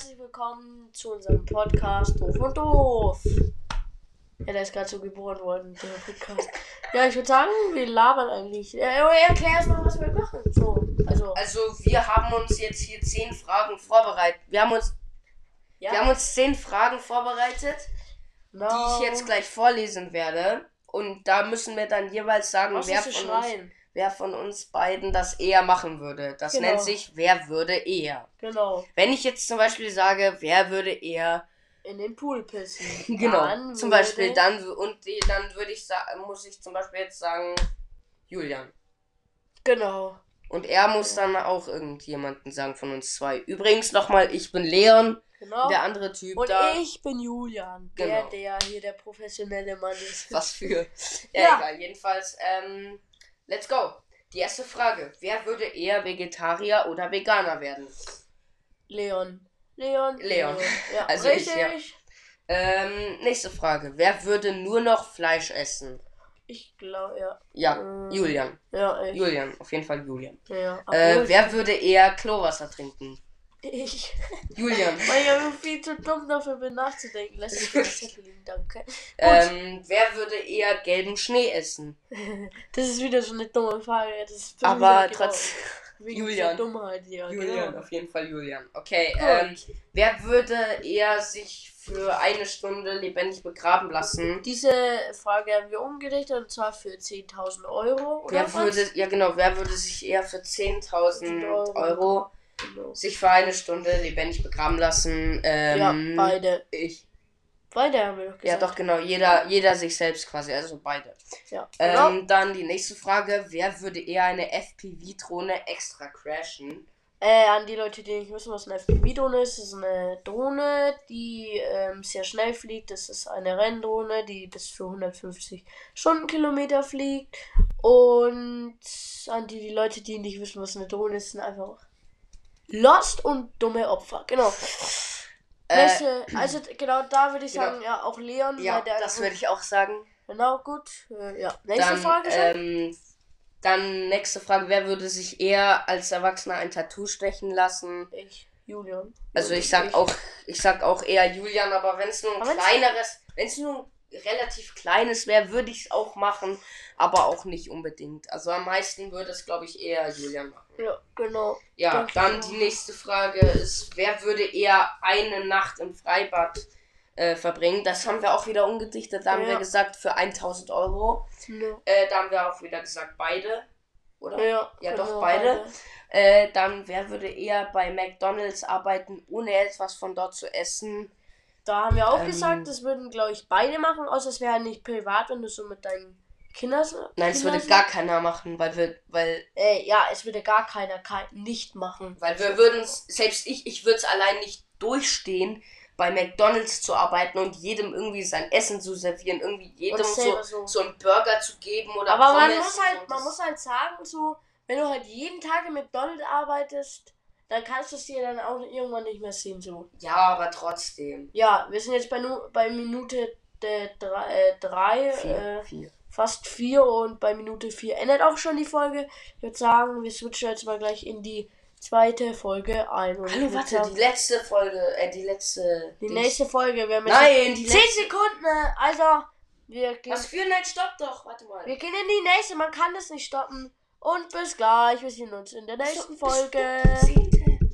herzlich willkommen zu unserem Podcast Doof und Doof. Ja, der ist gerade so geboren worden, der Podcast. Ja, ich würde sagen, wir labern eigentlich. Äh, erklär erst mal, was wir machen. So, also. Also wir haben uns jetzt hier zehn Fragen vorbereitet. Wir haben uns, Ja, wir haben uns zehn Fragen vorbereitet, no. die ich jetzt gleich vorlesen werde. Und da müssen wir dann jeweils sagen, Was wer von, zu uns, schreien? Wer von uns beiden das eher machen würde. Das Genau. nennt sich, wer würde eher. Genau. Wenn ich jetzt zum Beispiel sage, wer würde eher, In den Pool pissen. genau, Dann zum würde- Beispiel dann und die, dann würde ich sagen, muss ich zum Beispiel jetzt sagen, Julian. Genau. Und er muss dann auch irgendjemanden sagen von uns zwei. Übrigens nochmal, ich bin Leon, Genau. der andere Typ und da. ich bin Julian, der, Genau. der hier der professionelle Mann ist. Was für. Ja, Ja. egal. Jedenfalls, ähm, let's go. Die erste Frage. Wer würde eher Vegetarier oder Veganer werden? Leon. Leon. Leon. Ja, Also ich, richtig. ja. Ähm, nächste Frage. Wer würde nur noch Fleisch essen? Ich glaube, ja. Ja, Ähm, Julian. Ja, ich. Julian, auf jeden Fall Julian. Ja, Äh, wer würde eher Chlorwasser trinken? Ich. Julian. Weil ich aber viel zu dumm dafür bin nachzudenken. Lass mich den Zettel liegen, danke. Ähm, wer würde eher gelben Schnee essen? Das ist wieder so eine dumme Frage. Das ist Aber genau trotz. wegen Julian. Dummheit, ja. Julian, Genau. auf jeden Fall Julian. Okay, ähm, wer würde eher sich für eine Stunde lebendig begraben lassen? Diese Frage haben wir umgerichtet und zwar für 10.000 Euro. Oder Wer was? würde, ja genau, wer würde sich eher für 10.000 Euro. Genau. sich für eine Stunde lebendig begraben lassen? Ähm, Ja, beide. Ich. Beide haben wir doch Ja, gesagt. doch, genau, jeder, jeder sich selbst quasi, also beide. Ja, genau. Ähm, dann die nächste Frage, wer würde eher eine FPV-Drohne extra crashen? Äh, an die Leute, die nicht wissen, was eine FPV-Drohne ist, das ist eine Drohne, die ähm, sehr schnell fliegt. Das ist eine Renndrohne, die bis für 150 Stundenkilometer fliegt. Und an die, die Leute, die nicht wissen, was eine Drohne ist, sind einfach Lost und dumme Opfer. Genau. Äh, Nächste, also genau da würde ich genau. sagen, ja, auch Leon. ja, das würde ich auch sagen. Genau, gut. Äh, ja. Nächste Dann, Frage ähm, dann nächste Frage, wer würde sich eher als Erwachsener ein Tattoo stechen lassen? ich, Julian. Also ich sag auch, ich sag auch eher Julian, aber wenn es nur ein Aber kleineres, wenn es nur ein relativ kleines wäre, würde ich es auch machen, aber auch nicht unbedingt. Also am meisten würde es, glaube ich, eher Julian machen. Ja, genau. Ja, Denke ich dann auch. die nächste Frage ist, wer würde eher eine Nacht im Freibad äh, verbringen? Das haben wir auch wieder umgedichtet. Da haben Ja. wir gesagt für 1000 Euro. Ja, Äh, da haben wir auch wieder gesagt beide. Oder? ja, Ja, genau, doch, beide. Äh, dann, wer würde eher bei McDonalds arbeiten, ohne etwas von dort zu essen? Da haben wir auch Ähm, gesagt, das würden, glaube ich, beide machen, außer es wäre halt nicht privat, wenn du so mit deinen Kindern. Nein, es würde gar keiner machen, weil wir, weil, Äh, ja, es würde gar keiner kein, nicht machen. weil wir würden selbst ich, ich würde es allein nicht durchstehen, bei McDonalds zu arbeiten und jedem irgendwie sein Essen zu servieren, irgendwie jedem so, so. so einen Burger zu geben oder Aber man Pommes muss halt, man muss halt sagen, so, wenn du halt jeden Tag im McDonald's arbeitest, dann kannst du es dir dann auch irgendwann nicht mehr sehen, so. Ja, aber trotzdem. Ja, wir sind jetzt bei, bei Minute äh, drei, äh, drei Vier, äh, fast vier und bei Minute vier endet auch schon die Folge. Ich würde sagen, wir switchen jetzt mal gleich in die zweite Folge ein. Und Hallo, warte, sagen, die letzte Folge, äh, die letzte. die Dings- nächste Folge, wir haben jetzt Nein, die 10 letzte. Sekunden, äh, also wir gehen, Was für? Nein, stopp doch, warte mal. wir gehen in die nächste, man kann das nicht stoppen. Und bis gleich, wir sehen uns in der nächsten Folge.